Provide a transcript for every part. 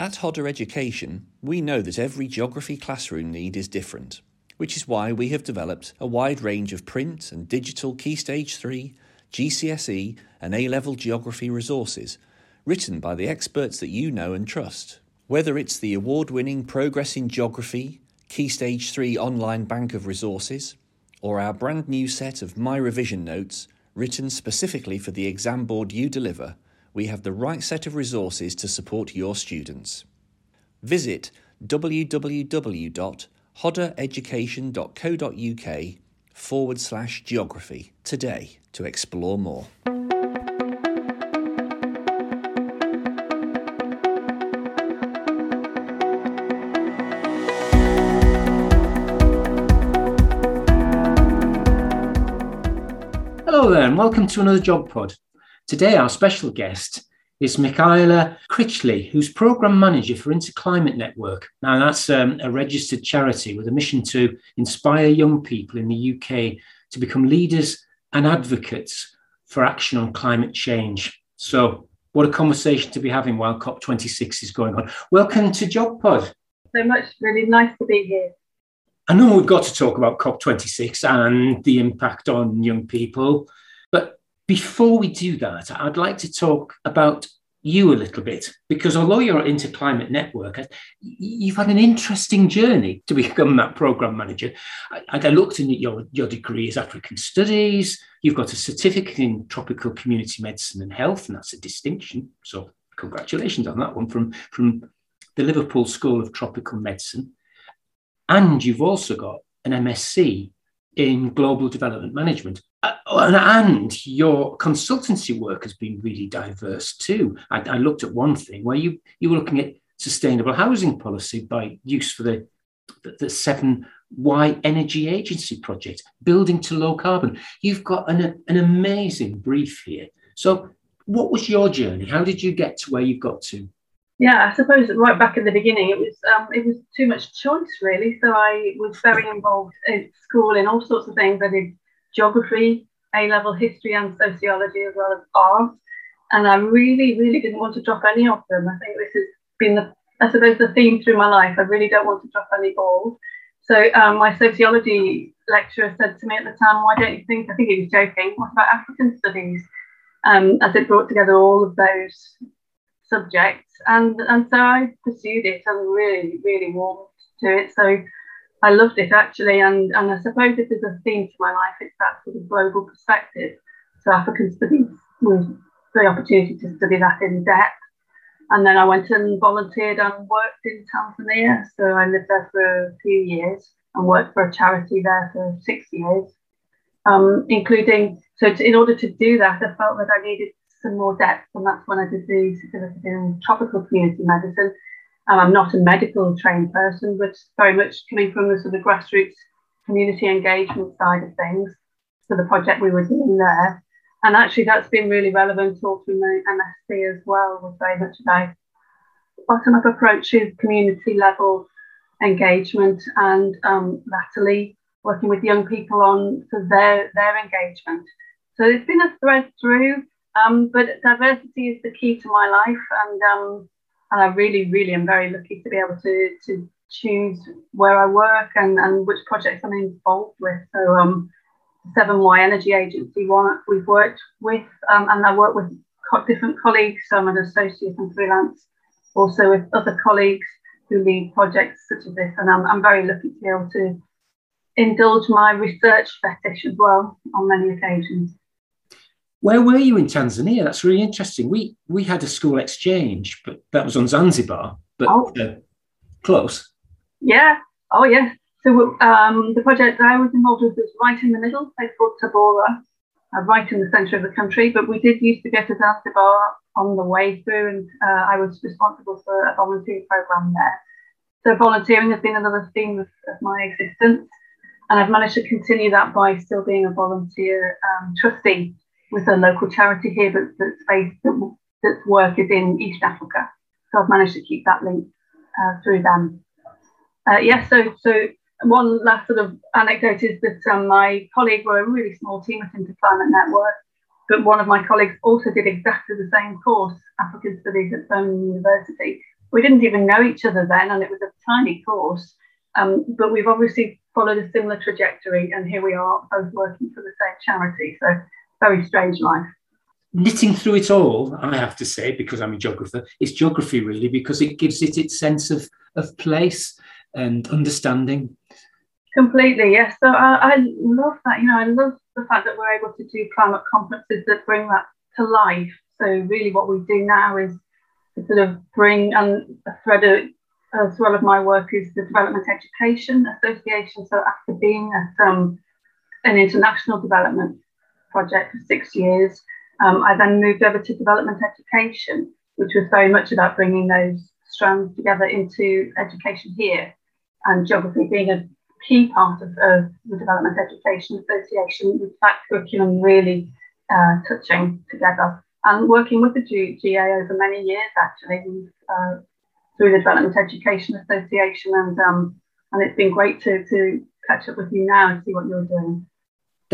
At Hodder Education, we know that every geography classroom need is different, which is why we have developed a wide range of print and digital Key Stage 3, GCSE, and A level geography resources written by the experts that you know and trust. Whether it's the award winning Progress in Geography, Key Stage 3 online bank of resources, or our brand new set of My Revision notes written specifically for the exam board you deliver, we have the right set of resources to support your students. Visit www.hoddereducation.co.uk forward slash geography today to explore more. Hello there, and welcome to another GeogPod. Today, our special guest is Michaela Critchley, who's Programme Manager for Interclimate Network. Now, that's um, a registered charity with a mission to inspire young people in the UK to become leaders and advocates for action on climate change. So, what a conversation to be having while COP26 is going on. Welcome to GeogPod. So much, really nice to be here. I know we've got to talk about COP26 and the impact on young people, before we do that, I'd like to talk about you a little bit because although you're at Interclimate Network, you've had an interesting journey to become that program manager. I, I looked in your, your degree is African Studies. You've got a certificate in tropical community medicine and health, and that's a distinction. So congratulations on that one from, from the Liverpool School of Tropical Medicine. And you've also got an MSc in global development management. Uh, and, your consultancy work has been really diverse too. I, I, looked at one thing where you, you were looking at sustainable housing policy by use for the, the, the Severn Wye Energy Agency project, building to low carbon. You've got an, an amazing brief here. So, what was your journey? How did you get to where you got to? Yeah, I suppose right back in the beginning, it was um, it was too much choice really. So I was very involved in school in all sorts of things. I did geography, A level history and sociology, as well as art. And I really, really didn't want to drop any of them. I think this has been the, I suppose, the theme through my life. I really don't want to drop any balls. So um, my sociology lecturer said to me at the time, "Why don't you think?" I think he was joking. What about African studies? Um, as it brought together all of those subjects, and and so I pursued it and really, really warmed to it. So I loved it actually, and, and I suppose this is a theme to my life. It's that sort of global perspective. So African studies was the opportunity to study that in depth. And then I went and volunteered and worked in Tanzania. So I lived there for a few years and worked for a charity there for six years, um, including. So to, in order to do that, I felt that I needed some more depth, and that's when I did the certificate in tropical community medicine and I'm not a medical trained person, but very much coming from the sort of grassroots community engagement side of things for the project we were doing there. And actually, that's been really relevant all through my MSc as well, was very much about bottom up approach to community level engagement and um, latterly working with young people on for their, their engagement. So it's been a thread through, um, but diversity is the key to my life. And um, and I really, really am very lucky to be able to to choose where I work and, and which projects I'm involved with. So um, Severn Wye Energy Agency, one we've worked with, um, and I work with different colleagues. So I'm an associate and freelance, also with other colleagues who lead projects such as this. And I'm, I'm very lucky to be able to indulge my research fetish as well on many occasions. Where were you in Tanzania? That's really interesting. We we had a school exchange, but that was on Zanzibar, but oh. uh, close. Yeah. Oh, yes. So um, the project I was involved with was right in the middle, place called Tabora, uh, right in the centre of the country. But we did used to go to Zanzibar on the way through, and uh, I was responsible for a volunteer program there. So volunteering has been another theme of, of, my existence, and I've managed to continue that by still being a volunteer um, trustee with a local charity here but that's based that, that's work is in East Africa. So I've managed to keep that link uh, through them. Uh, yes, yeah, so so one last sort of anecdote is that um, my colleague were a really small team at Interclimate Network, but one of my colleagues also did exactly the same course, African Studies at Birmingham University. we didn't even know each other then, and it was a tiny course. Um, but we've obviously followed a similar trajectory, and here we are, both working for the same charity. So, very strange life. Knitting through it all, I have to say, because I'm a geographer, it's geography really, because it gives it its sense of, of place and understanding. Completely, yes. So I, I love that. You know, I love the fact that we're able to do climate conferences that bring that to life. So really, what we do now is to sort of bring and a thread of, as well of my work is the Development Education Association. So after being at um, an international development project for six years, um, I then moved over to development education, which was very much about bringing those strands together into education here, and geography being a key part of, of the Development Education Association with that curriculum really uh, touching together and working with the G- GA over many years actually uh, through the Development Education Association and um, and it's been great to, to catch up with you now and see what you're doing.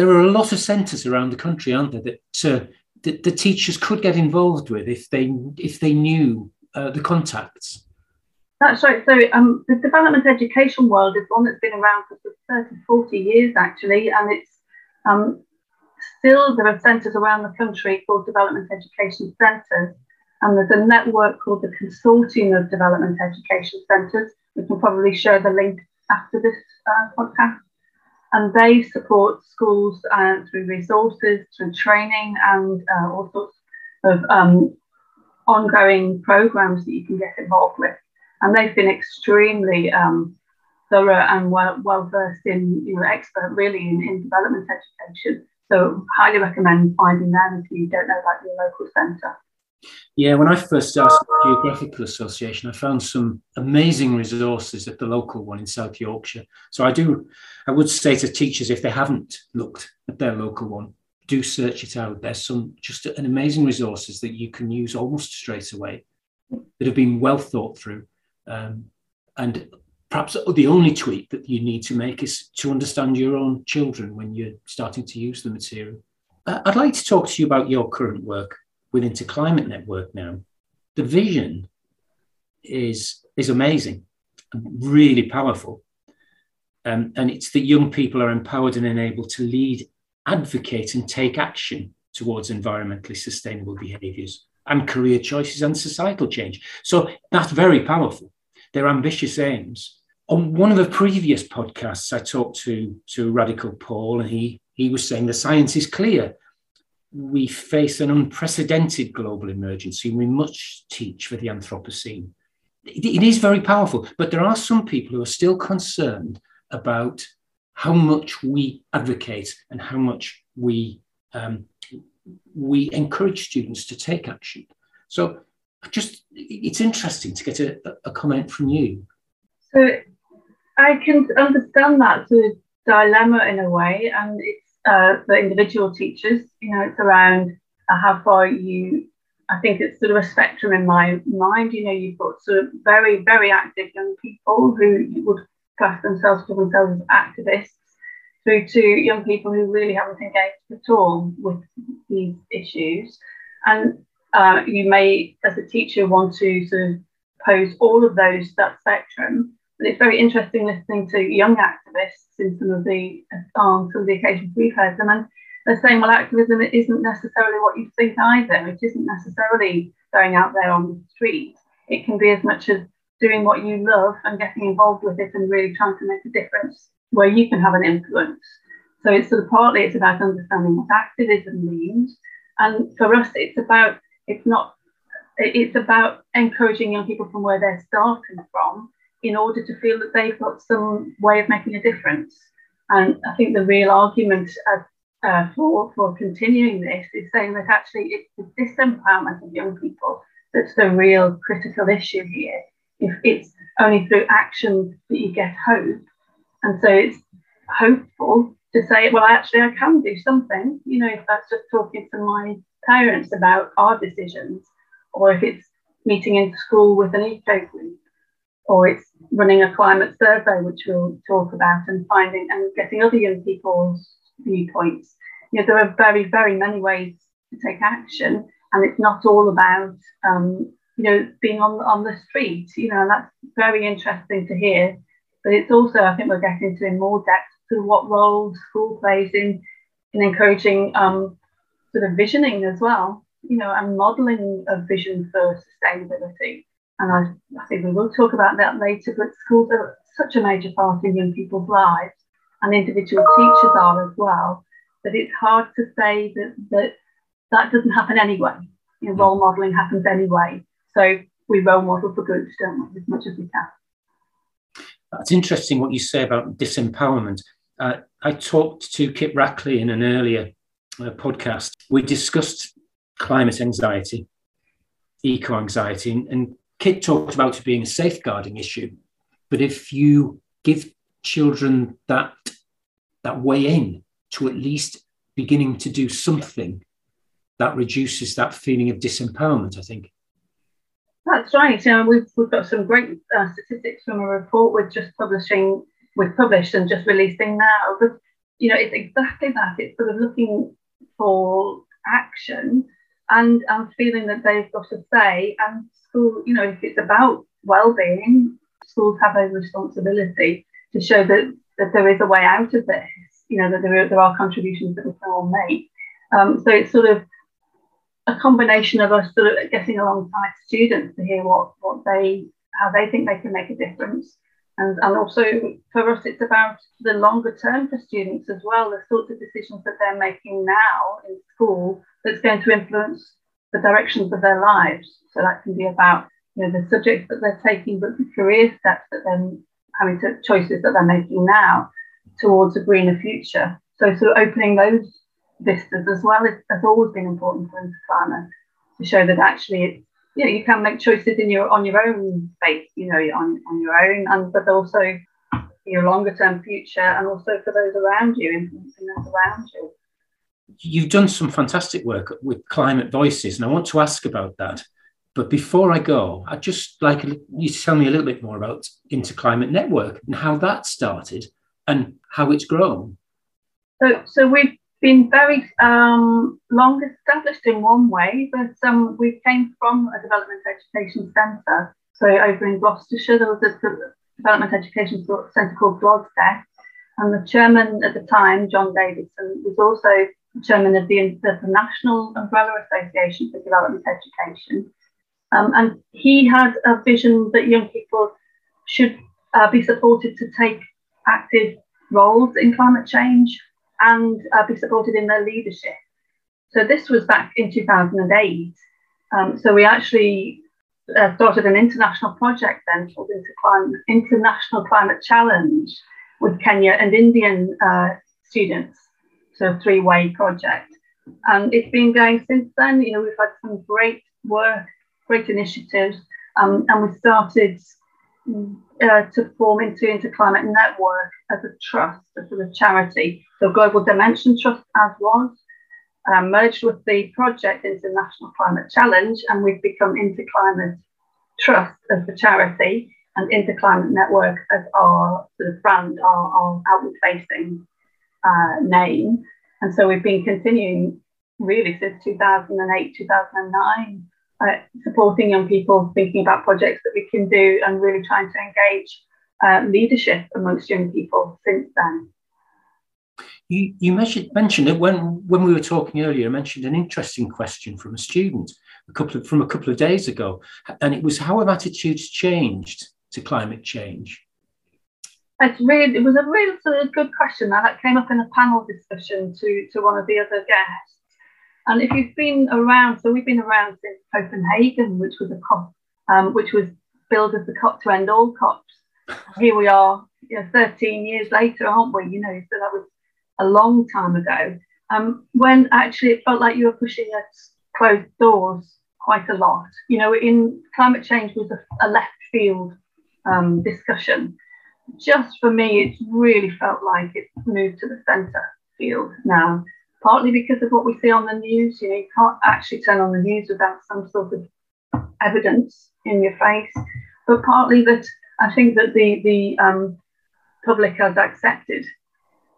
There are a lot of centres around the country, aren't there, that, uh, that the teachers could get involved with if they if they knew uh, the contacts. That's right. So um, the development education world is one that's been around for 30, 40 years actually, and it's um, still there are centres around the country called development education centres, and there's a network called the Consortium of Development Education Centres. We can probably share the link after this uh, podcast. And they support schools uh, through resources, through training, and uh, all sorts of um, ongoing programs that you can get involved with and they've been extremely um, thorough and well, versed in, you know, expert really in, in development education. So highly recommend finding them if you don't know about your local centre. Yeah, when I first started the Geographical Association, I found some amazing resources at the local one in South Yorkshire. So I do, I would say to teachers if they haven't looked at their local one, do search it out. There's some just an amazing resources that you can use almost straight away that have been well thought through um, and perhaps the only tweak that you need to make is to understand your own children when you're starting to use the material. Uh, I'd like to talk to you about your current work with Interclimate Network now. The vision is, is amazing, really powerful. Um, and it's that young people are empowered and enabled to lead, advocate, and take action towards environmentally sustainable behaviours and career choices and societal change. So that's very powerful. They're ambitious aims. On one of the previous podcasts, I talked to, to Radical Paul, and he, he was saying the science is clear. We face an unprecedented global emergency. And we must teach for the Anthropocene. It, it is very powerful, but there are some people who are still concerned about how much we advocate and how much we um, we encourage students to take action. So just it's interesting to get a, a comment from you. So I can understand that sort of dilemma in a way, and it's uh, for individual teachers. You know, it's around uh, how far you. I think it's sort of a spectrum in my mind. You know, you've got sort of very, very active young people who would class themselves to themselves as activists, through to young people who really haven't engaged at all with these issues. And uh, you may, as a teacher, want to sort of pose all of those, that spectrum. But it's very interesting listening to young activists in some of the uh, on some of the occasions we've heard them, and they're saying, well, activism isn't necessarily what you think either. It isn't necessarily going out there on the street. It can be as much as doing what you love and getting involved with it and really trying to make a difference where you can have an influence. So it's sort of partly it's about understanding what activism means, and for us, it's about it's not it's about encouraging young people from where they're starting from in order to feel that they've got some way of making a difference. And I think the real argument uh, uh, for, for continuing this is saying that actually it's the disempowerment of young people that's the real critical issue here. If it's only through action that you get hope, and so it's hopeful to say, well, actually, I can do something. You know, if that's just talking to my parents about our decisions, or if it's meeting in school with an eco group, or it's running a climate survey, which we'll talk about, and finding and getting other young people's viewpoints. You know, there are very, very many ways to take action, and it's not all about um, you know, being on on the street, you know, that's very interesting to hear. But it's also, I think, we're getting into in more depth to what role school plays in in encouraging um, sort of visioning as well, you know, and modelling of vision for sustainability. And I, I think we will talk about that later. But schools are such a major part in young people's lives, and individual teachers are as well. That it's hard to say that that that doesn't happen anyway. You know, role modelling happens anyway. So we role model for groups, don't we, as much as we can. That's interesting what you say about disempowerment. Uh, I talked to Kit Rackley in an earlier uh, podcast. We discussed climate anxiety, eco anxiety, and, and Kit talked about it being a safeguarding issue. But if you give children that that way in to at least beginning to do something, that reduces that feeling of disempowerment. I think. That's right. Know, we've, we've got some great uh, statistics from a report we're just publishing, we've published and just releasing now. But, you know, it's exactly that. It's sort of looking for action and um, feeling that they've got a say. And school, you know, if it's about well-being, schools have a responsibility to show that, that there is a way out of this, you know, that there are, there are contributions that we can all make. Um, so it's sort of a combination of us sort of getting alongside students to hear what what they how they think they can make a difference. And, and also for us, it's about the longer term for students as well, the sorts of decisions that they're making now in school that's going to influence the directions of their lives. So that can be about you know the subjects that they're taking, but the career steps that they're having to choices that they're making now towards a greener future. So sort of opening those vistas as well is, has always been important for Interclimate to show that actually it's you know you can make choices in your on your own space you know on, on your own and but also your longer term future and also for those around you influencing those around you you've done some fantastic work with climate voices and i want to ask about that but before i go i'd just like you to tell me a little bit more about interclimate network and how that started and how it's grown so, so we've been very um, long established in one way, but um, we came from a development education centre. So over in Gloucestershire, there was a development education centre called GLOSDEC, and the chairman at the time, John Davidson, was also chairman of the, the National Umbrella Association for Development Education. Um, and he had a vision that young people should uh, be supported to take active roles in climate change and uh, be supported in their leadership. So this was back in 2008. Um, so we actually uh, started an international project then called International Climate Challenge with Kenya and Indian uh, students. A three-way project. And it's been going since then. You know, we've had some great work, great initiatives, um, and we started uh, to form into Interclimate Network as a trust, as a sort of charity. So Global Dimension Trust as was, um, merged with the project International Climate Challenge, and we've become Interclimate Trust as the charity and Interclimate Network as our sort of brand, our, our outward facing uh, name. And so we've been continuing really since 2008, 2009 uh, supporting young people, thinking about projects that we can do, and really trying to engage uh, leadership amongst young people since then. You, you mentioned, mentioned it when, when we were talking earlier. I mentioned an interesting question from a student a couple of, from a couple of days ago, and it was how have attitudes changed to climate change? Really, it was a really good question. That came up in a panel discussion to, to one of the other guests. And if you've been around, so we've been around since Copenhagen, which was a COP, um, which was billed as the COP to end all COPs. Here we are, you know, 13 years later, aren't we? You know, so that was a long time ago. Um, when actually it felt like you were pushing at closed doors quite a lot. You know, in climate change was a, a left field um, discussion. Just for me, it's really felt like it's moved to the centre field now partly because of what we see on the news. You know, you can't actually turn on the news without some sort of evidence in your face, but partly that I think that the the um, public has accepted,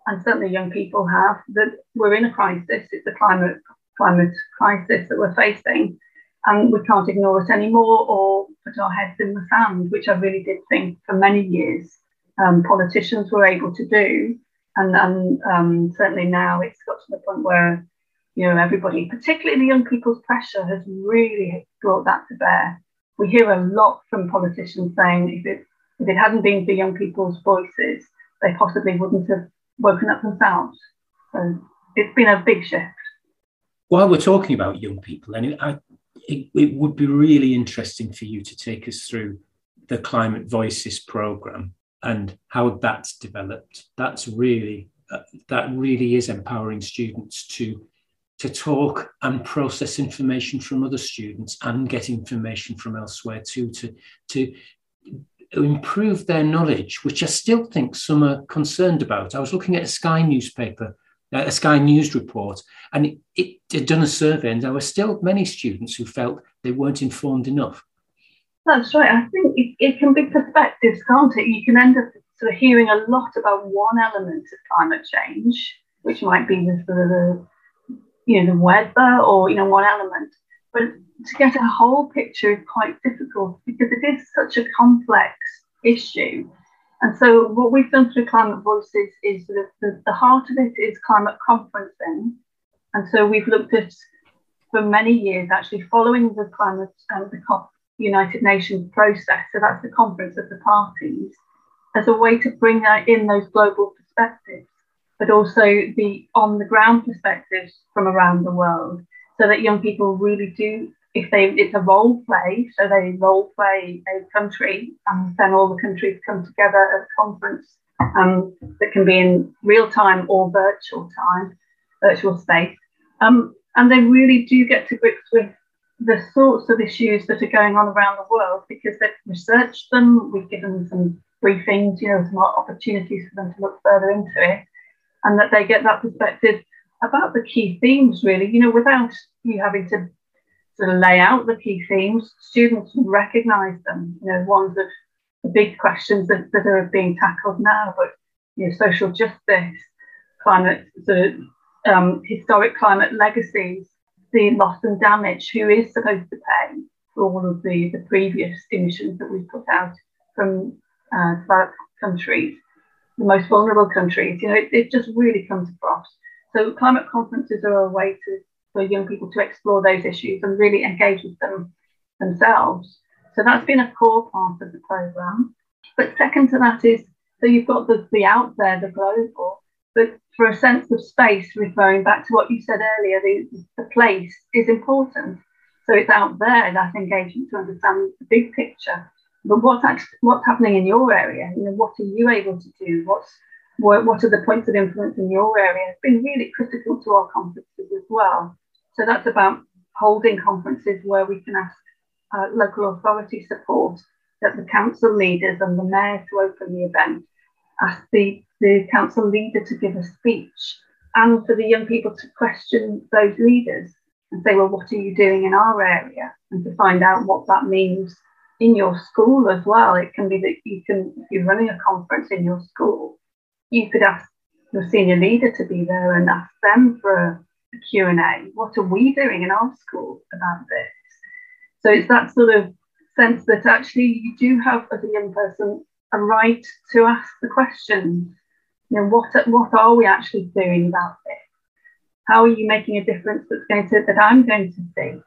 and certainly young people have, that we're in a crisis. It's a climate climate crisis that we're facing, and we can't ignore it anymore or put our heads in the sand, which I really did think for many years um, politicians were able to do. And, and um, certainly now it's got to the point where, you know, everybody, particularly the young people's pressure, has really brought that to bear. We hear a lot from politicians saying if it, if it hadn't been for young people's voices, they possibly wouldn't have woken up themselves. So it's been a big shift. While we're talking about young people, and I, it, it would be really interesting for you to take us through the Climate Voices program and how that's developed. That's really uh, that really is empowering students to to talk and process information from other students and get information from elsewhere too to to improve their knowledge, which I still think some are concerned about. I was looking at a Sky newspaper, uh, a Sky News report, and it, it had done a survey, and there were still many students who felt they weren't informed enough. That's right. I think it, it can be perspectives, can't it? You can end up sort of hearing a lot about one element of climate change, which might be the the, you know, the weather or, you know, one element. But to get a whole picture is quite difficult because it is such a complex issue. And so what we've done through Climate Voices is of the, the heart of it is climate conferencing. And so we've looked at for many years actually following the climate and um, the COP United Nations process. So that's the conference of the parties as a way to bring in those global perspectives, but also the on the ground perspectives from around the world, so that young people really do. If they, it's a role play, so they role play a country, and then all the countries come together at a conference um, that can be in real time or virtual time, virtual space. Um, and they really do get to grips with the sorts of issues that are going on around the world because they've researched them, we've given them some briefings, you know, some opportunities for them to look further into it, and that they get that perspective about the key themes, really, you know, without you having to sort of lay out the key themes, students recognize them, you know, ones of the big questions that, that are being tackled now, but you know, social justice, climate, sort of um, historic climate legacies, the loss and damage, who is supposed to pay for all of the, the previous emissions that we've put out from uh, developed countries, the most vulnerable countries. You know, it, it just really comes across. So climate conferences are a way to for young people to explore those issues and really engage with them themselves. So that's been a core part of the program. But second to that is so you've got the, the out there, the global, but for a sense of space, referring back to what you said earlier, the, the place is important. So it's out there that engagement to understand the big picture. But what's actually, what's happening in your area? You know, what are you able to do? What's what, what are the points of influence in your area? It's been really critical to our conferences as well. So that's about holding conferences where we can ask uh, local authority support, that the council leaders and the mayor to open the event, ask the, the council leader to give a speech, and for the young people to question those leaders and say, well, what are you doing in our area? And to find out what that means in your school as well. It can be that you can, if you're running a conference in your school, you could ask your senior leader to be there and ask them for a, Q&A. What are we doing in our school about this? So it's that sort of sense that actually you do have, as a young person, a right to ask the questions. You know, what, what are we actually doing about this? How are you making a difference that's going to, that I'm going to see? You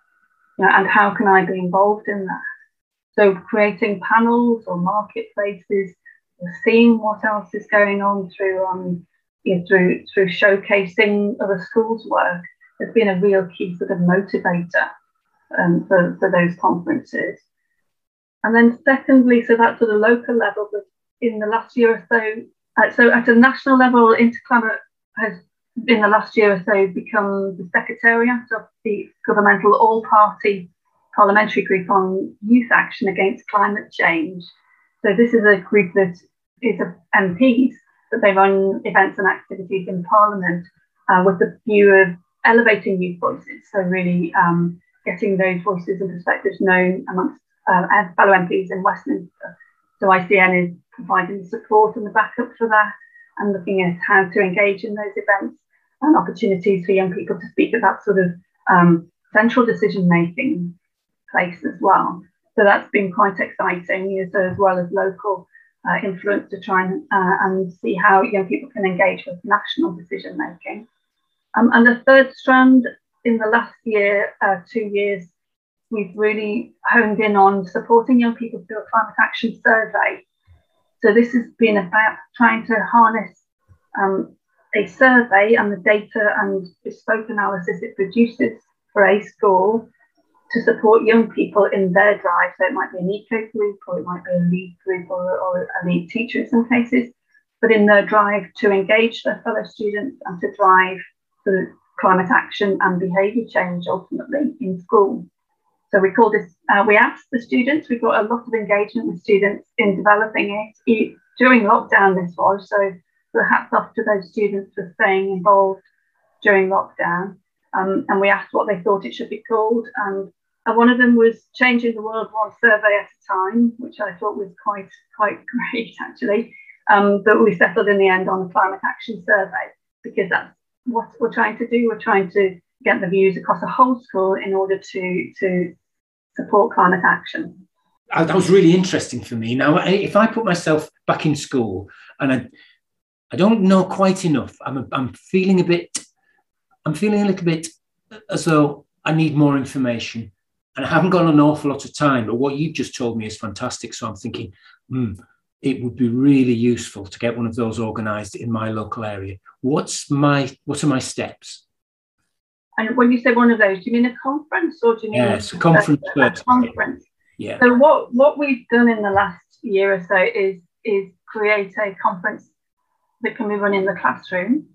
know, and how can I be involved in that? So creating panels or marketplaces, or seeing what else is going on through um, you know, through through showcasing other schools' work has been a real key sort of motivator um, for, for those conferences. And then secondly, so that's at a local level, but in the last year or so, uh, so at a national level, Interclimate has in the last year or so become the secretariat of the governmental all-party parliamentary group on youth action against climate change. So this is a group that is of MPs, but they run events and activities in Parliament uh, with the view of elevating youth voices. So really um, getting those voices and perspectives known amongst uh, fellow MPs in Westminster. So ICN is providing the support and the backup for that and looking at how to engage in those events and opportunities for young people to speak at that sort of um, central decision making place as well. So that's been quite exciting, as, well as local uh, influence to try and, uh, and see how young people can engage with national decision making. Um, and the third strand in the last year, uh, two years, we've really honed in on supporting young people through a climate action survey. So this has been about trying to harness um, a survey and the data and bespoke analysis it produces for a school to support young people in their drive. So it might be an eco group or it might be a lead group or, or a lead teacher in some cases, but in their drive to engage their fellow students and to drive the climate action and behaviour change ultimately in school. So we call this, uh, we asked the students, we got a lot of engagement with students in developing it. During lockdown, this was, so the hats off to those students for staying involved during lockdown. Um, and we asked what they thought it should be called. And uh, one of them was changing the world one survey at a time, which I thought was quite quite great actually. Um, but we settled in the end on the climate action survey because that's what we're trying to do. We're trying to get the views across the whole school in order to to support climate action. That was really interesting for me. Now, if I put myself back in school and I, I don't know quite enough, I'm, I'm feeling a bit, I'm feeling a little bit as though I need more information. And I haven't got an awful lot of time, but what you've just told me is fantastic. So I'm thinking, hmm, it would be really useful to get one of those organised in my local area. What's my what are my steps? And when you say one of those, do you mean a conference or do you mean a conference? A, a conference. Yeah. So what what we've done in the last year or so is is create a conference that can be run in the classroom,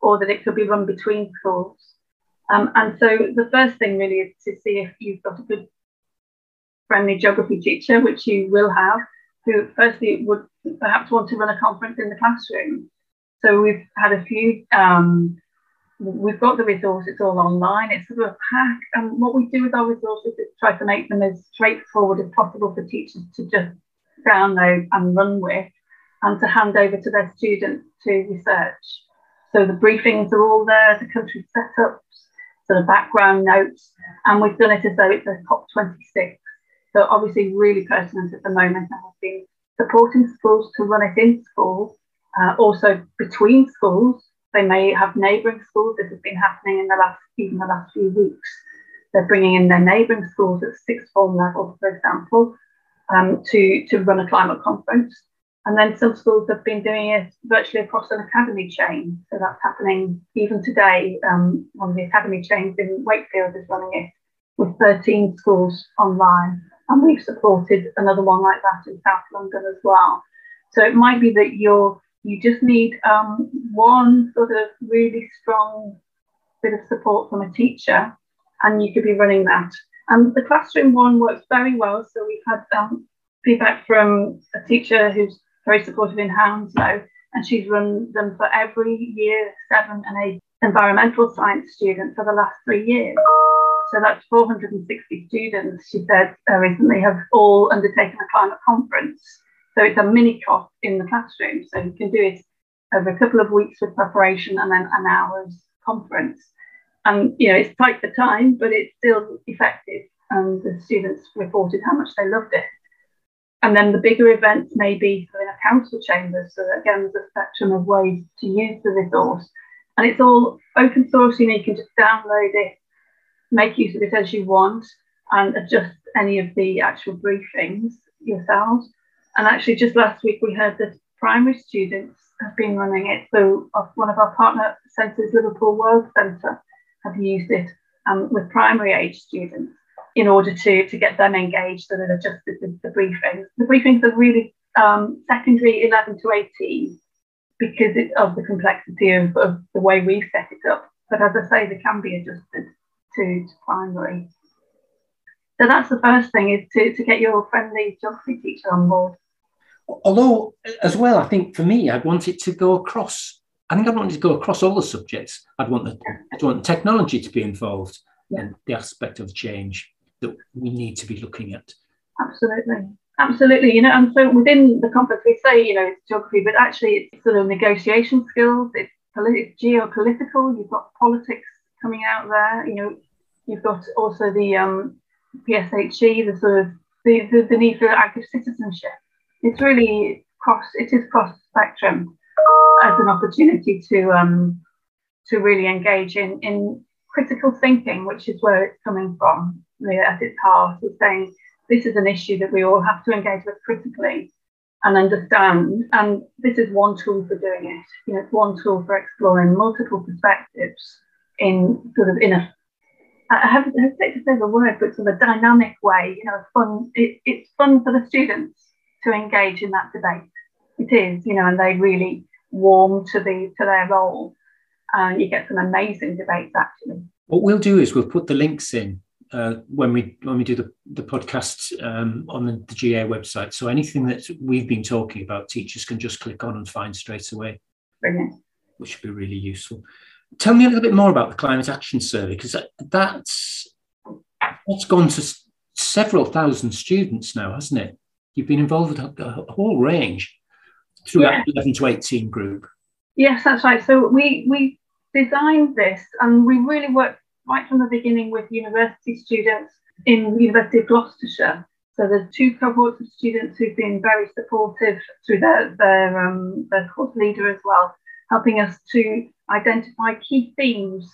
or that it could be run between schools. Um, and so the first thing really is to see if you've got a good friendly geography teacher, which you will have, who firstly would perhaps want to run a conference in the classroom. So we've had a few um, we've got the resource, it's all online. It's sort of a pack. And what we do with our resources is try to make them as straightforward as possible for teachers to just download and run with and to hand over to their students to research. So the briefings are all there, the country setups, sort of background notes, and we've done it as though it's a COP26. So obviously really pertinent at the moment. And we've been supporting schools to run it in school, uh, also between schools they may have neighbouring schools. This has been happening in the last even the last few weeks. They're bringing in their neighbouring schools at sixth form level, for example, um, to to run a climate conference. And then some schools have been doing it virtually across an academy chain. So that's happening even today. Um, one of the academy chains in Wakefield is running it with 13 schools online. And we've supported another one like that in South London as well. So it might be that you're you just need um, one sort of really strong bit of support from a teacher, and you could be running that. And the classroom one works very well. So we've had um, feedback from a teacher who's very supportive in Hounslow, and she's run them for every year seven and eight environmental science students for the last three years. So that's 460 students, she said uh, recently, have all undertaken a climate conference. So it's a mini COP in the classroom. So you can do it over a couple of weeks of preparation and then an hour's conference. And you know, it's tight for time, but it's still effective. And the students reported how much they loved it. And then the bigger events may be in a council chamber. So again, there's a spectrum of ways to use the resource. And it's all open source, you know, you can just download it, make use of it as you want, and adjust any of the actual briefings yourselves. And actually, just last week, we heard that primary students have been running it. So, one of our partner centres, Liverpool World Centre, have used it um, with primary age students in order to, to get them engaged and then adjusted the, the briefings. The briefings are really um, secondary 11 to 18 because it, of the complexity of, of the way we've set it up. But as I say, they can be adjusted to, to primary. So that's the first thing is to, to get your friendly geography teacher on board although as well, I think for me, I'd want it to go across. I think I'd want it to go across all the subjects. I'd want the, I'd want technology to be involved yeah. and the aspect of change that we need to be looking at. Absolutely. Absolutely, you know, and so within the conference, we say, you know, it's geography, but actually it's sort of negotiation skills, it's, it's geopolitical, you've got politics coming out there, you know, you've got also the um, PSHE, the sort of the, the, the need for active citizenship. It's really cross, it is cross spectrum as an opportunity to um, to really engage in, in critical thinking, which is where it's coming from, really at its heart, is saying this is an issue that we all have to engage with critically and understand. And this is one tool for doing it. You know, it's one tool for exploring multiple perspectives in sort of in a I hesitate to say the word, but sort of a dynamic way, you know, fun. It, it's fun for the students to engage in that debate. It is, you know, and they really warm to the to their role, and you get some amazing debates actually. What we'll do is we'll put the links in uh, when we when we do the the podcast um, on the, the, GA website. So anything that we've been talking about, teachers can just click on and find straight away. Brilliant. Which would be really useful. Tell me a little bit more about the climate action survey because that's that's gone to several thousand students now, hasn't it? You've been involved with a, whole range through yeah. that 11 to 18 group. Yes, that's right. So we we designed this and we really worked right from the beginning with university students in University of Gloucestershire. So there's two cohorts of students who've been very supportive through their their, um, their course leader as well, helping us to identify key themes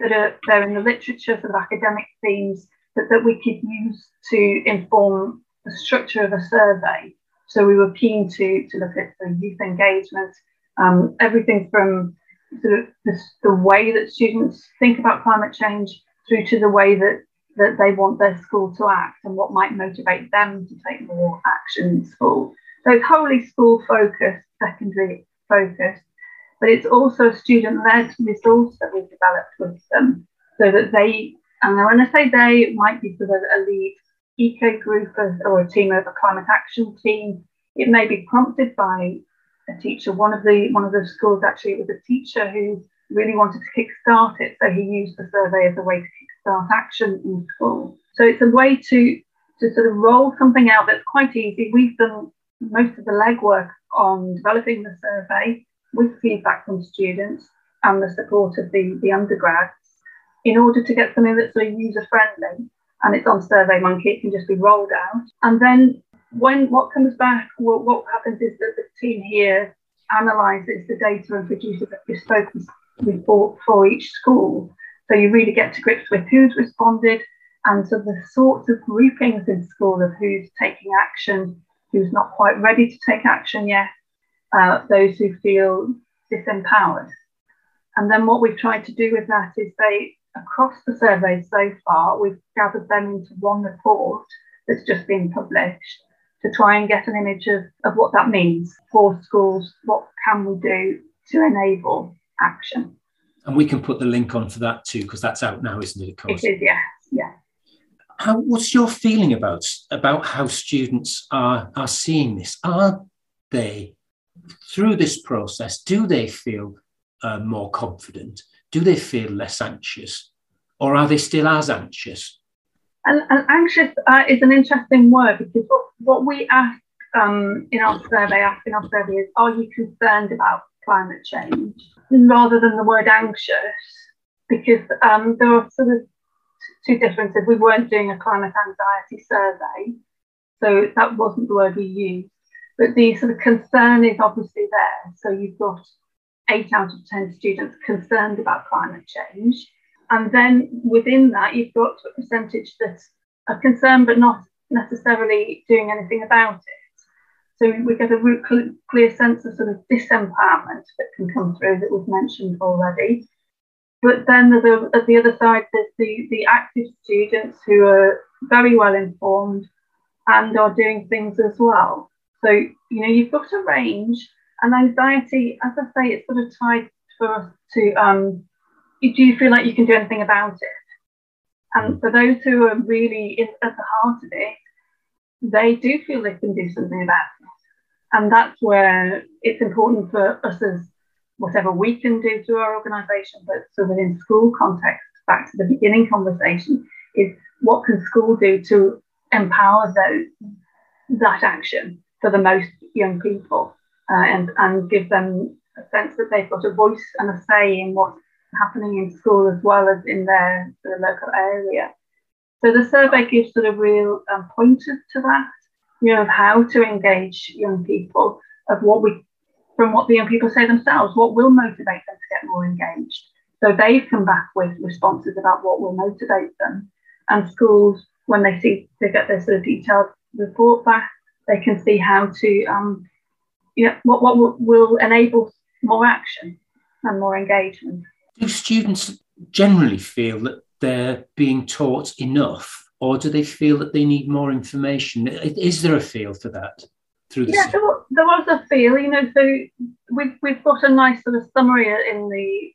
that are there in the literature, sort of academic themes that, that we could use to inform the structure of a survey. So we were keen to, to look at the youth engagement, um, everything from sort of the, the way that students think about climate change through to the way that, that they want their school to act and what might motivate them to take more action in school. So it's wholly school focused, secondary focused, but it's also a student-led resource that we've developed with them so that they, and when I say they, it might be sort of a lead eco group or a team of a climate action team. It may be prompted by a teacher. One of the one of the schools actually it was a teacher who really wanted to kickstart it, so he used the survey as a way to kickstart action in school. So it's a way to to sort of roll something out that's quite easy. We've done most of the legwork on developing the survey with feedback from students and the support of the, the undergrads in order to get something that's sort of user friendly and it's on SurveyMonkey, it can just be rolled out. And then when what comes back, what, happens is that the team here analyzes the data and produces a bespoke report for each school. So you really get to grips with who's responded and so the sorts of groupings in school of who's taking action, who's not quite ready to take action yet, uh, those who feel disempowered. And then what we've tried to do with that is say, across the surveys so far, we've gathered them into one report that's just been published to try and get an image of, of what that means for schools. What can we do to enable action? And we can put the link on for that too, because that's out now, isn't it? Of course. It is, yeah, yeah. How, what's your feeling about about how students are are seeing this? Are they through this process? Do they feel uh, more confident? Do they feel less anxious, or are they still as anxious? And, and anxious uh, is an interesting word because what, what we ask um, in our survey, ask in our survey is, are you concerned about climate change? Rather than the word anxious, because um, there are sort of two differences. We weren't doing a climate anxiety survey, so that wasn't the word we used. But the sort of concern is obviously there. So you've got eight out of 10 students concerned about climate change. And then within that, you've got a percentage that are concerned but not necessarily doing anything about it. So we get a clear sense of sort of disempowerment that can come through that was mentioned already. But then there's at the other side, there's the, the active students who are very well informed and are doing things as well. So, you know, you've got a range and anxiety, as I say, it's sort of tied for us to um, do you feel like you can do anything about it? And for those who are really at the heart of it, they do feel they can do something about it. And that's where it's important for us as whatever we can do through our organisation, but so within school context, back to the beginning conversation, is what can school do to empower those that action for the most young people uh, and, and give them a sense that they've got a voice and a say in what's happening in school as well as in their, their local area. So the survey gives sort of real um, pointers to that, you know, of how to engage young people, of what we, from what the young people say themselves, what will motivate them to get more engaged. So they've come back with responses about what will motivate them. And schools, when they see, they get their sort of detailed report back, they can see how to, um, you know, what, what will, will enable more action and more engagement. Do students generally feel that they're being taught enough, or do they feel that they need more information? Is there a feel for that through the? Yeah, there was, there was a feel. You know, so we've we've got a nice sort of summary in the,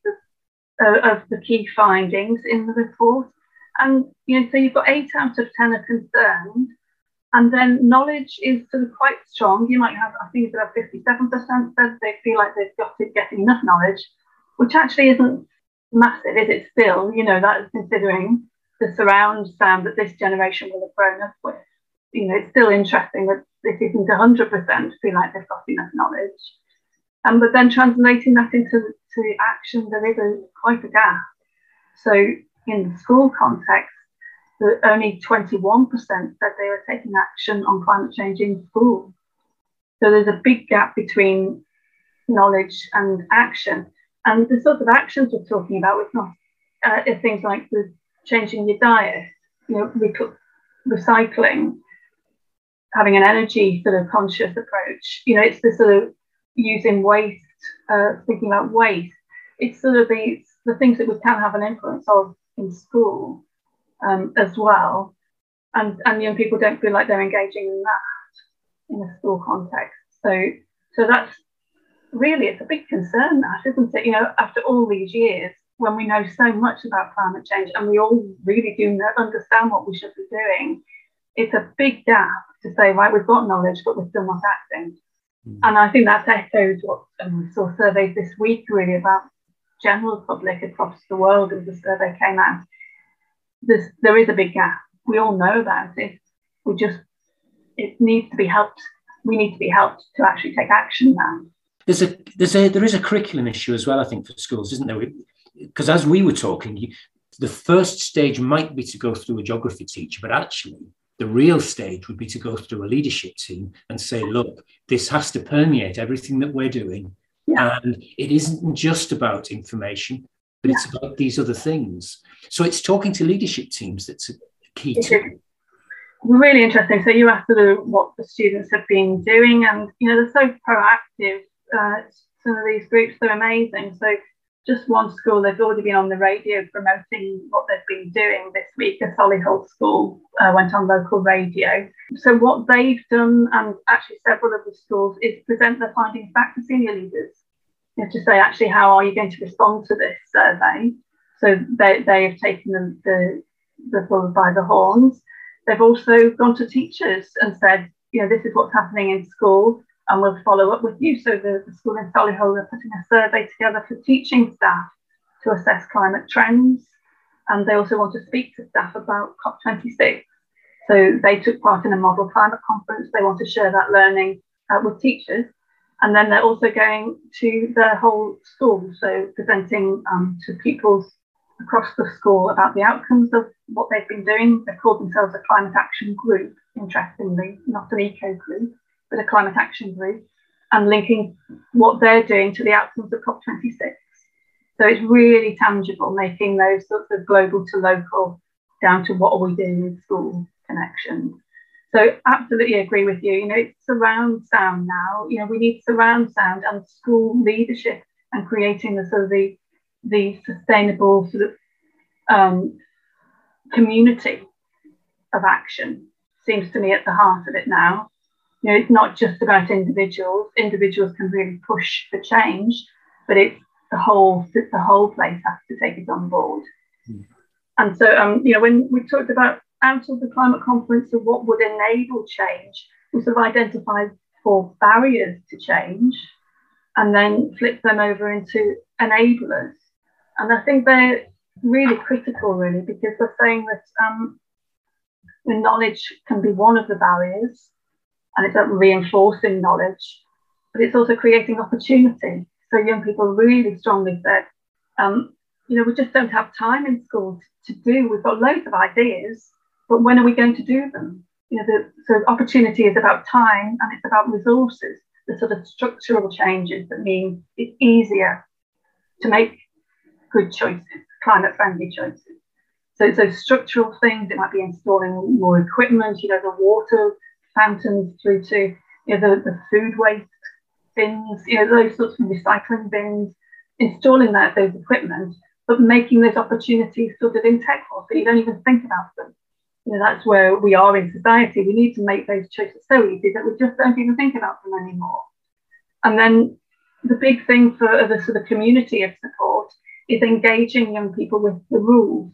the uh, of the key findings in the report, and you know, so you've got eight out of ten are concerned. And then knowledge is sort of quite strong. You might have, I think about 57% said they feel like they've got to getting enough knowledge, which actually isn't massive, is it still? You know, that is considering the surround sound that this generation will have grown up with. You know, it's still interesting that this isn't 100% feel like they've got enough knowledge. Um, but then translating that into to action, there is a, quite a gap. So in the school context, the, only 21% said they were taking action on climate change in school. So there's a big gap between knowledge and action. And the sort of actions we're talking about was not uh, things like the changing your diet, you know, rec- recycling, having an energy sort of conscious approach. You know, it's the sort of using waste, uh, thinking about waste. It's sort of the, the things that we can have an influence of in school um, as well. And, and young people don't feel like they're engaging in that in a school context. So, so that's really it's a big concern, that isn't it? You know, after all these years, when we know so much about climate change and we all really do know, understand what we should be doing, it's a big gap to say, right, we've got knowledge, but we're still not acting. Mm. And I think that's echoed what um, we saw surveys this week really about general public across the world as the survey came out. There's, there is a big gap. We all know about it. We just, it needs to be helped. We need to be helped to actually take action now there's a there's a there is a curriculum issue as well. I think for schools, isn't there? Because as we were talking, you, the first stage might be to go through a geography teacher, but actually the real stage would be to go through a leadership team and say, look, this has to permeate everything that we're doing. Yeah. And it isn't just about information, but yeah. it's about these other things. So it's talking to leadership teams that's a key to really interesting. So you asked what the students have been doing, and you know they're so proactive uh, some of these groups. They're amazing. So just one school, they've already been on the radio promoting what they've been doing this week. A Solihull school uh, went on local radio. So what they've done, and actually several of the schools, is present their findings back to senior leaders. To say actually how are you going to respond to this survey? So they, they have taken the, the, the bull by the horns. They've also gone to teachers and said, you know, this is what's happening in school and we'll follow up with you. So the, the school in Solihull are putting a survey together for teaching staff to assess climate trends. And they also want to speak to staff about COP26. So they took part in a model climate conference. They want to share that learning uh, with teachers. And then they're also going to the whole school, so presenting um, to pupils across the school about the outcomes of what they've been doing. They call themselves a climate action group, interestingly, not an eco group but a climate action group and linking what they're doing to the outcomes of COP26. So it's really tangible, making those sorts of global to local down to what are we doing in school connections. So absolutely agree with you. You know, it's surround sound now. You know, we need surround sound and school leadership and creating the sort of the the sustainable sort of um, community of action seems to me at the heart of it now you know, it's not just about individuals. Individuals can really push for change, but it's the whole the whole place has to take it on board. Mm. And so, um, you know, when we talked about out of the climate conference of what would enable change, we sort of identified four barriers to change, and then flip them over into enablers. And I think they're really critical, really, because they're saying that um, the knowledge can be one of the barriers, and it's about reinforcing knowledge, but it's also creating opportunity. So young people really strongly said, um, you know, we just don't have time in school to do. We've got loads of ideas, but when are we going to do them? You know, the, so opportunity is about time and it's about resources, the sort of structural changes that mean it's easier to make good choices, climate friendly choices. So, so structural things, it might be installing more equipment, you know, the water fountains through to you know, the, the food waste bins, you know, those sorts of recycling bins, installing that those equipment, but making those opportunities sort of integral so you don't even think about them. You know, that's where we are in society. We need to make those choices so easy that we just don't even think about them anymore. And then the big thing for the sort of community of support is engaging young people with the rules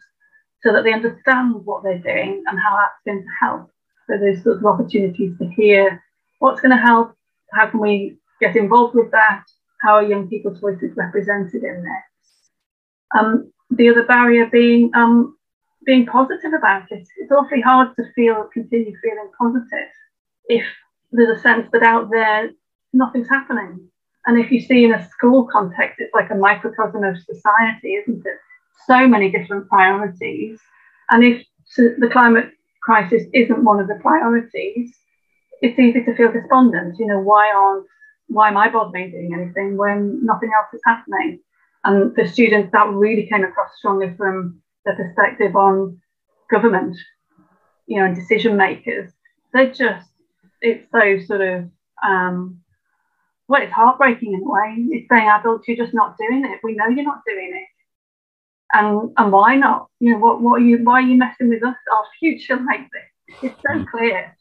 so that they understand what they're doing and how that's going to help. So there's sort of opportunities to hear what's going to help, how can we get involved with that, how are young people's voices represented in this. Um, the other barrier being um, being positive about it. It's awfully hard to feel continue feeling positive if there's a sense that out there nothing's happening. And if you see in a school context, it's like a microcosm of society, isn't it? So many different priorities. And if the climate crisis isn't one of the priorities, it's easy to feel despondent. You know, why aren't why am I bothering doing anything when nothing else is happening? And for students, that really came across strongly from the perspective on government, you know, and decision makers. They're just, it's so sort of, um, well, it's heartbreaking in a way. It's saying adults, you're just not doing it. We know you're not doing it. And, and why not? You know, what, what are you, why are you messing with us, our future like this? It's so mm. clear.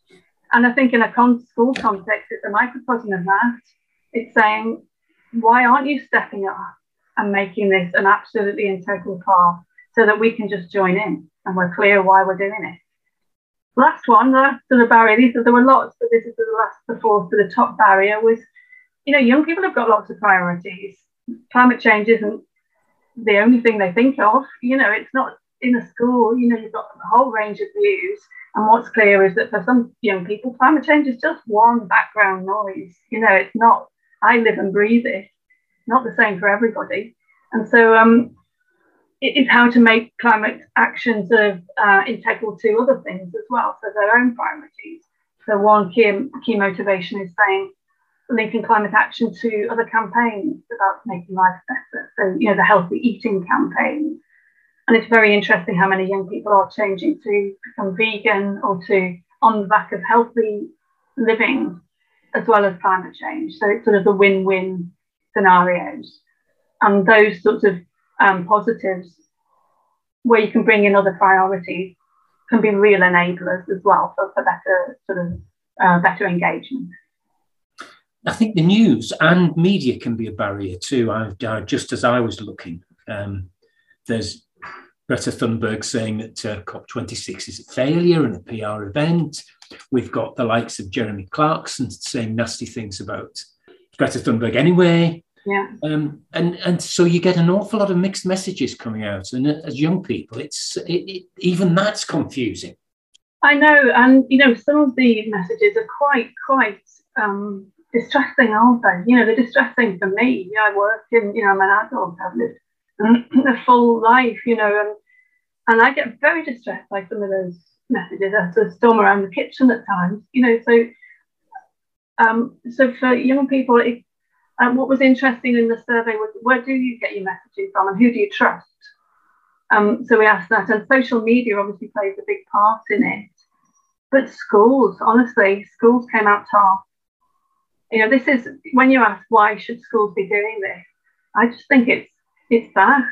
And I think in a con- school context, it's a microcosm of that. It's saying, why aren't you stepping up and making this an absolutely integral part so that we can just join in and we're clear why we're doing it? Last one, the last sort of barrier, these are, there were lots, but this is the last, the fourth, to the top barrier was, you know, young people have got lots of priorities. Climate change isn't the only thing they think of. You know, it's not in a school, you know, you've got a whole range of views. And what's clear is that for some young people, climate change is just one background noise. You know, it's not, I live and breathe it, not the same for everybody. And so um, is how to make climate action sort of uh, integral to other things as well, so their own priorities. So one key, key motivation is saying linking climate action to other campaigns about making life better. So, you know, the healthy eating campaign, and it's very interesting how many young people are changing to become vegan or to on the back of healthy living as well as climate change. So it's sort of the win-win scenarios. And those sorts of um, positives where you can bring in other priorities can be real enablers as well for, for better sort of uh, better engagement. I think the news and media can be a barrier too. I, uh, just as I was looking, um, there's Greta Thunberg saying that uh, COP26 is a failure and a PR event. We've got the likes of Jeremy Clarkson saying nasty things about Greta Thunberg anyway. Yeah. Um, and and so you get an awful lot of mixed messages coming out, and as young people, it's it, it, even that's confusing. I know, and you know, some of the messages are quite quite um, distressing, aren't they? You know, they're distressing for me. You know, I work in, you know, I'm an adult, I've lived a full life, you know, and and I get very distressed by some of those messages. I sort of storm around the kitchen at times, you know. So, um, so for young people, it, um, what was interesting in the survey was where do you get your messaging from, and who do you trust? Um, so we asked that, and social media obviously plays a big part in it. But schools, honestly, schools came out top. You know, this is when you ask why should schools be doing this. I just think it's it's that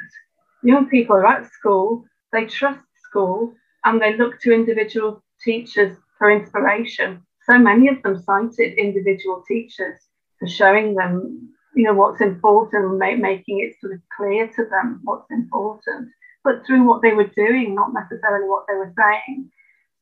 young people are at school, they trust school, and they look to individual teachers for inspiration. So many of them cited individual teachers for showing them, you know, what's important, making it sort of clear to them what's important, but through what they were doing, not necessarily what they were saying.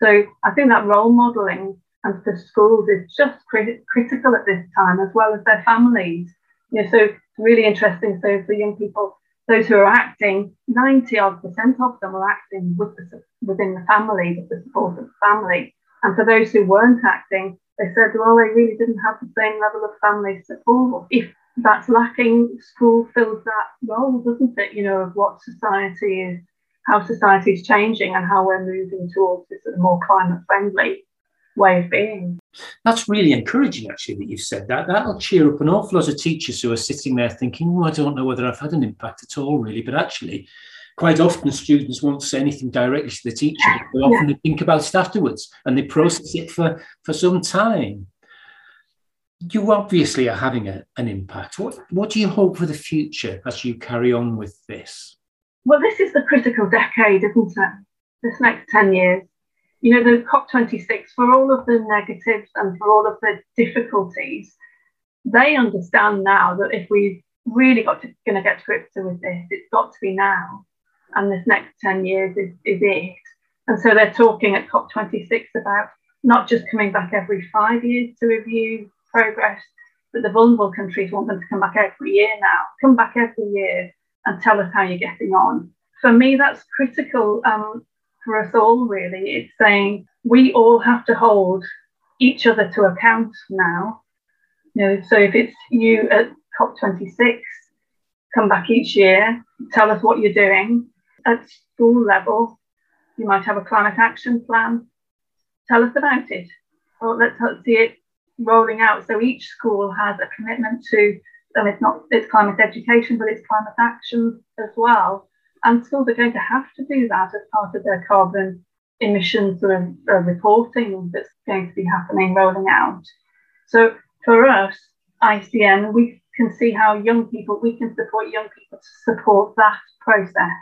So I think that role modelling and for schools is just crit- critical at this time, as well as their families. You know, so really interesting. So for young people, those who are acting, 90 odd percent of them are acting with the, within the family, with the support of the family. And for those who weren't acting, they said, well, they really didn't have the same level of family support. If that's lacking, school fills that role, doesn't it? You know, of what society is how society is changing and how we're moving towards this sort of more climate friendly way of being. That's really encouraging, actually, that you've said that. That'll cheer up an awful lot of teachers who are sitting there thinking, oh, I don't know whether I've had an impact at all, really. But actually, quite often students won't say anything directly to the teacher. They often yeah. think about it afterwards and they process it for, for some time. You obviously are having a, an impact. What, what do you hope for the future as you carry on with this? Well, this is the critical decade, isn't it? This next 10 years you know, the COP26, for all of the negatives and for all of the difficulties, they understand now that if we've really got to going to get to grips with this, it's got to be now. And this next 10 years is, is it. And so they're talking at COP26 about not just coming back every five years to review progress, but the vulnerable countries want them to come back every year now. Come back every year and tell us how you're getting on. For me, that's critical um, for us all, really. It's saying we all have to hold each other to account now. You know, so if it's you at COP26, come back each year, tell us what you're doing. At school level, you might have a climate action plan. Tell us about it. Let's see it rolling out. So each school has a commitment to, and it's not it's climate education, but it's climate action as well. And schools are going to have to do that as part of their carbon emissions sort of uh, reporting that's going to be happening, rolling out. So for us, ICN, we can see how young people, we can support young people to support that process,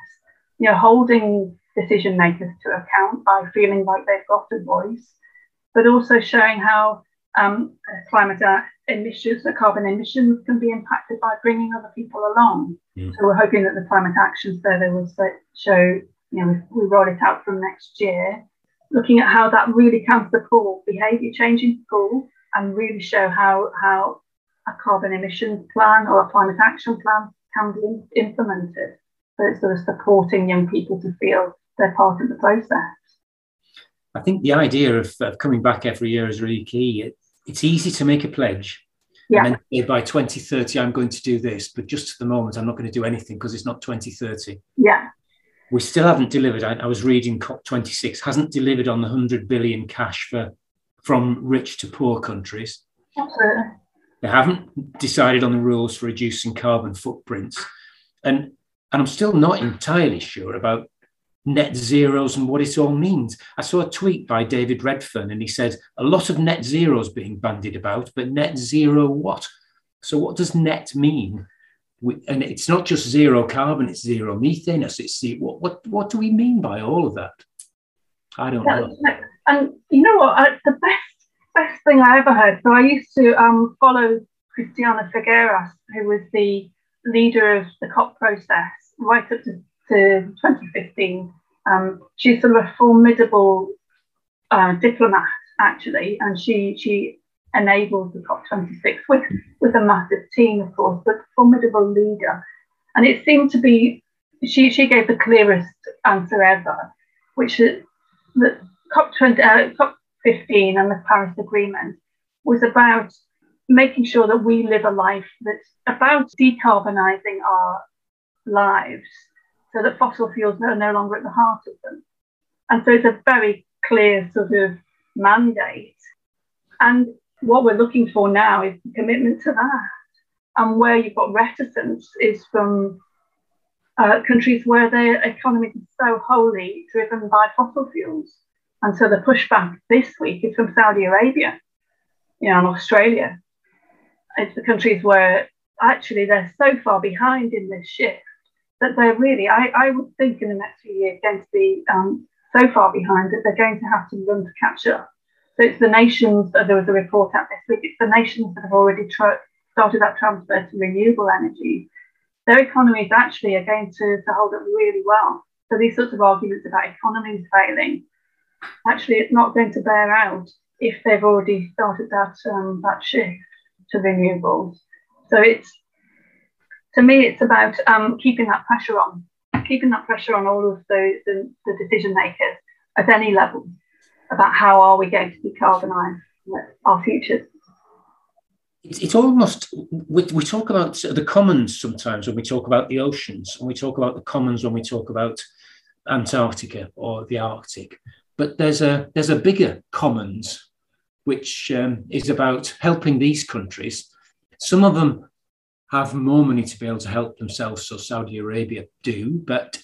you know, holding decision makers to account by feeling like they've got a voice, but also showing how um, climate emissions, the carbon emissions can be impacted by bringing other people along. Mm. So we're hoping that the climate action survey will show, you know, we roll it out from next year, looking at how that really can support behaviour change in school and really show how, how a carbon emissions plan or a climate action plan can be implemented. So it's sort of supporting young people to feel they're part of the process. I think the idea of, of coming back every year is really key. It, it's easy to make a pledge. Yeah. And then by 2030, I'm going to do this, but just at the moment, I'm not going to do anything because it's not 2030. Yeah. We still haven't delivered. I, I was reading COP26 hasn't delivered on the 100 billion cash for from rich to poor countries. Absolutely. They haven't decided on the rules for reducing carbon footprints. And, and I'm still not entirely sure about net zeros and what it all means. I saw a tweet by David Redfern and he said, a lot of net zeros being bandied about, but net zero what? So, what does net mean? We, and it's not just zero carbon, it's zero methane. It's, it's what, what, what do we mean by all of that? I don't know. And you know what? I, the best best thing I ever heard. So I used to um, follow Christiana Figueres, who was the leader of the COP process right up to, to 2015. Um, she's sort of a formidable uh, diplomat, actually, and she she enabled the COP26 with, with a massive team, of course, but formidable leader. And it seemed to be, she, she gave the clearest answer ever, which is that COP20, uh, COP15 and the Paris Agreement was about making sure that we live a life that's about decarbonising our lives so that fossil fuels are no longer at the heart of them. And so it's a very clear sort of mandate. And what we're looking for now is commitment to that. And where you've got reticence is from uh, countries where their economy is so wholly driven by fossil fuels. And so the pushback this week is from Saudi Arabia, you know, and Australia. It's the countries where actually they're so far behind in this shift that they're really, I, I would think in the next few years, going to be um, so far behind that they're going to have to run to catch up. So it's the nations, uh, there was a report out this week, it's the nations that have already tra- started that transfer to renewable energy. Their economies actually are going to, to hold up really well. So these sorts of arguments about economies failing, actually it's not going to bear out if they've already started that um, that shift to renewables. So it's to me, it's about um, keeping that pressure on, keeping that pressure on all of the, the, the decision makers at any level about how are we going to decarbonise our futures. It's, almost, we, we talk about the commons sometimes when we talk about the oceans, and we talk about the commons when we talk about Antarctica or the Arctic. But there's a there's a bigger commons, which um, is about helping these countries. Some of them have more money to be able to help themselves, so Saudi Arabia do. But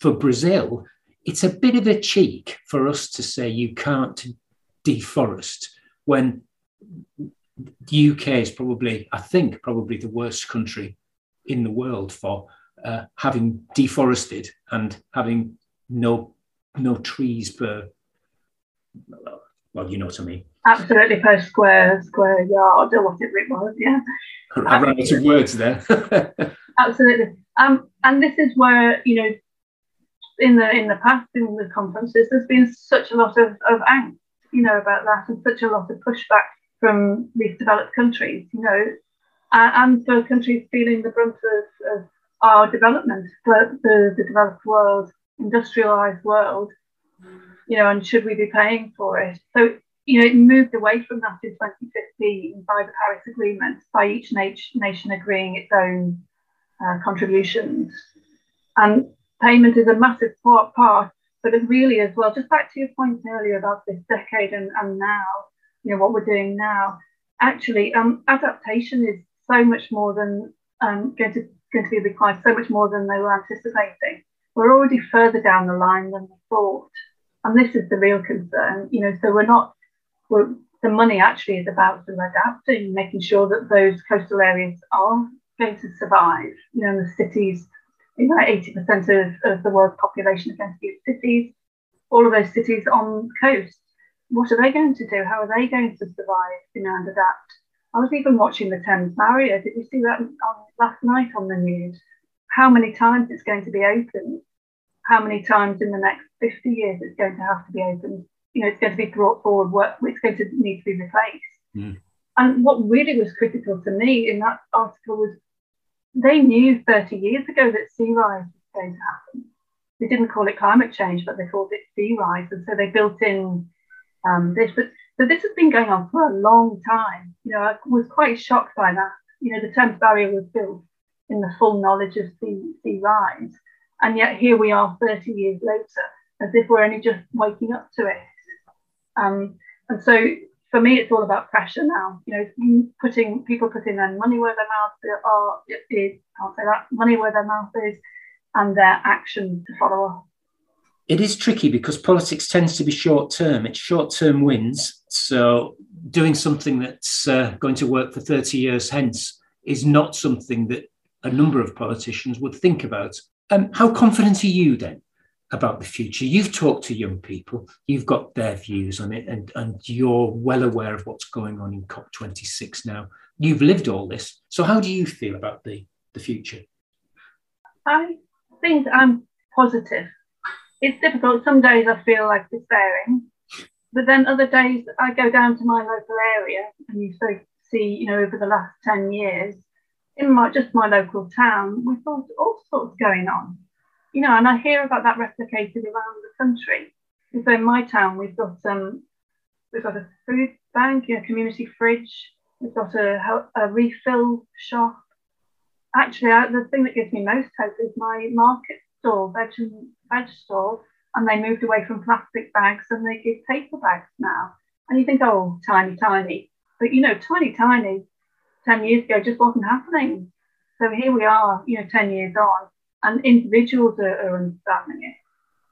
for Brazil, it's a bit of a cheek for us to say you can't deforest when the UK is probably, I think, probably the worst country in the world for uh, having deforested and having no no trees per well, you know what I mean. Absolutely, per square square yard or whatever it was. Yeah, I ran out of words there. Absolutely, um, and this is where you know, in the in the past in the conferences, there's been such a lot of of angst, you know, about that, and such a lot of pushback from these developed countries, you know, uh, and for countries feeling the brunt of, of our development, the, the developed world, industrialized world, you know, and should we be paying for it? So, you know, it moved away from that in 2015 by the Paris Agreement, by each nation agreeing its own uh, contributions. And payment is a massive part, part, but it really as well, just back to your point earlier about this decade and, and now, you know, what we're doing now, actually, um, adaptation is so much more than um, going to going to be required, so much more than they were anticipating. We're already further down the line than we thought, and this is the real concern. You know, so we're not. We're, the money actually is about sort adapting, making sure that those coastal areas are going to survive. You know, the cities, you know, 80% of, of the world's population are going to be cities. All of those cities on coast, what are they going to do? How are they going to survive, you know, and adapt? I was even watching the Thames Barrier. Did you see that on, last night on the news? How many times it's going to be opened? How many times in the next 50 years it's going to have to be opened? You know, it's going to be brought forward. What it's going to need to be replaced. Mm. And what really was critical to me in that article was they knew 30 years ago that sea rise was going to happen. They didn't call it climate change, but they called it sea rise, and so they built in um, this. But so this has been going on for a long time. You know, I was quite shocked by that. You know, the Thames Barrier was built in the full knowledge of sea, sea rise. And yet here we are 30 years later, as if we're only just waking up to it. Um, and so for me, it's all about pressure now. You know, putting people putting their money where their mouth are, is, I'll say that, money where their mouth is, and their action to follow up it is tricky because politics tends to be short term. It's short term wins. So doing something that's uh, going to work for 30 years hence is not something that a number of politicians would think about. Um, how confident are you then about the future? You've talked to young people, you've got their views on it, and, and you're well aware of what's going on in COP26 now. You've lived all this. So, how do you feel about the, the future? I think I'm positive it's difficult. Some days I feel like despairing, but then other days I go down to my local area and you so see, you know, over the last 10 years, in my just my local town, we've got all sorts going on. You know, and I hear about that replicated around the country. So in my town, we've got um, we've got a food bank, a community fridge, we've got a, a refill shop. Actually, I, the thing that gives me most hope is my market stall, veg and veg stall, and they moved away from plastic bags and they give paper bags now. And you think, oh, tiny, tiny. But you know, tiny, tiny, 10 years ago just wasn't happening. So here we are, you know, 10 years on, and individuals are, are understanding it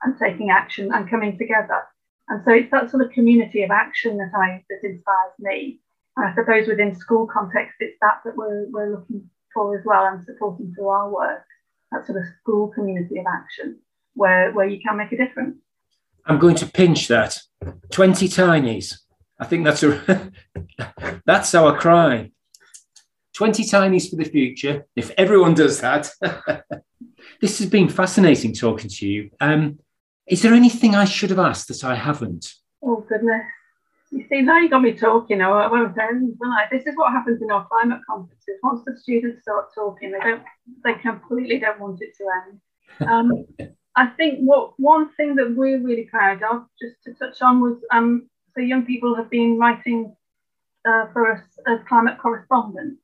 and taking action and coming together. And so it's that sort of community of action that I that inspires me. And I suppose within school context, it's that that we're, we're looking for as well and supporting through our work that sort of school community of action where, where you can make a difference. I'm going to pinch that 20 tinies. I think that's a that's our cry. 20 tinies for the future. If everyone does that, this has been fascinating talking to you. Um, is there anything I should have asked that I haven't? Oh goodness. You see, now you got me talking. I won't end. Like, this is what happens in our climate conferences. Once the students start talking, they don't, they completely don't want it to end. Um, I think what one thing that we're really proud of, just to touch on, was um, so young people have been writing uh, for us as climate correspondents.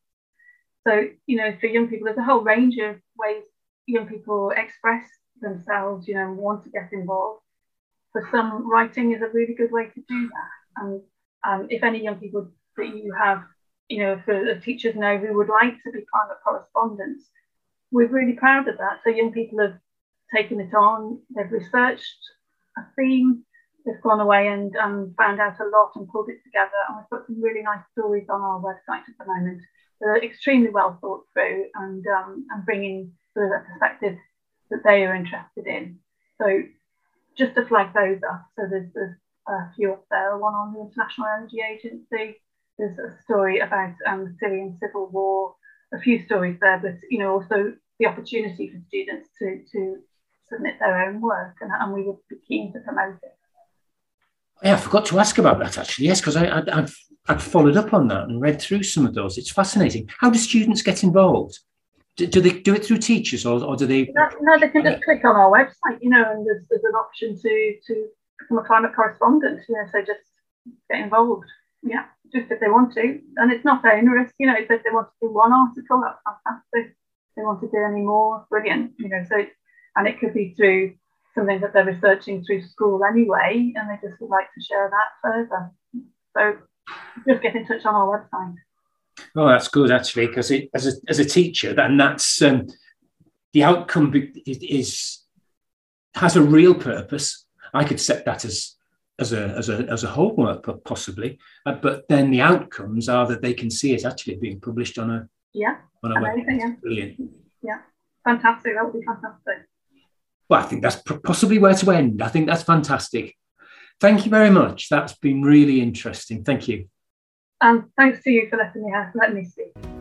So, you know, for young people, there's a whole range of ways young people express themselves, you know, want to get involved. For some, writing is a really good way to do that. And um, if any young people that you have, you know, for the teachers know who would like to be climate correspondents, we're really proud of that. So young people have taken it on, they've researched a theme, they've gone away and um, found out a lot and pulled it together. And we've got some really nice stories on our website at the moment. They're extremely well thought through and, um, and bringing of a perspective that they are interested in. So just to flag those up, so there's, there's a few up there, one on the International Energy Agency, there's a story about um, the Syrian civil war, a few stories there, but you know also the opportunity for students to, to submit their own work, and, and we would be keen to promote it. Yeah, I forgot to ask about that actually. Yes, because I, I, have I've followed up on that and read through some of those. It's fascinating. How do students get involved? Do, do they do it through teachers or, or do they? No, no, they can just click on our website, you know, and there's, there's an option to to become a climate correspondent. You know, so just get involved. Yeah, just if they want to, and it's not onerous. You know, if they want to do one article, that's fantastic. If they want to do any more, brilliant. You know, so and it could be through something that they're researching through school anyway, and they just would like to share that further. So just get in touch on our website. Oh, that's good actually, because as a as a teacher, then that's um, the outcome is, has a real purpose. I could set that as as a as a as a homework possibly, uh, but then the outcomes are that they can see it actually being published on a yeah on a amazing, yeah. Brilliant. Yeah, fantastic. That would be fantastic. Well, I think that's possibly where to end. I think that's fantastic. Thank you very much. That's been really interesting. Thank you. And thanks to you for letting me, uh, letting me speak.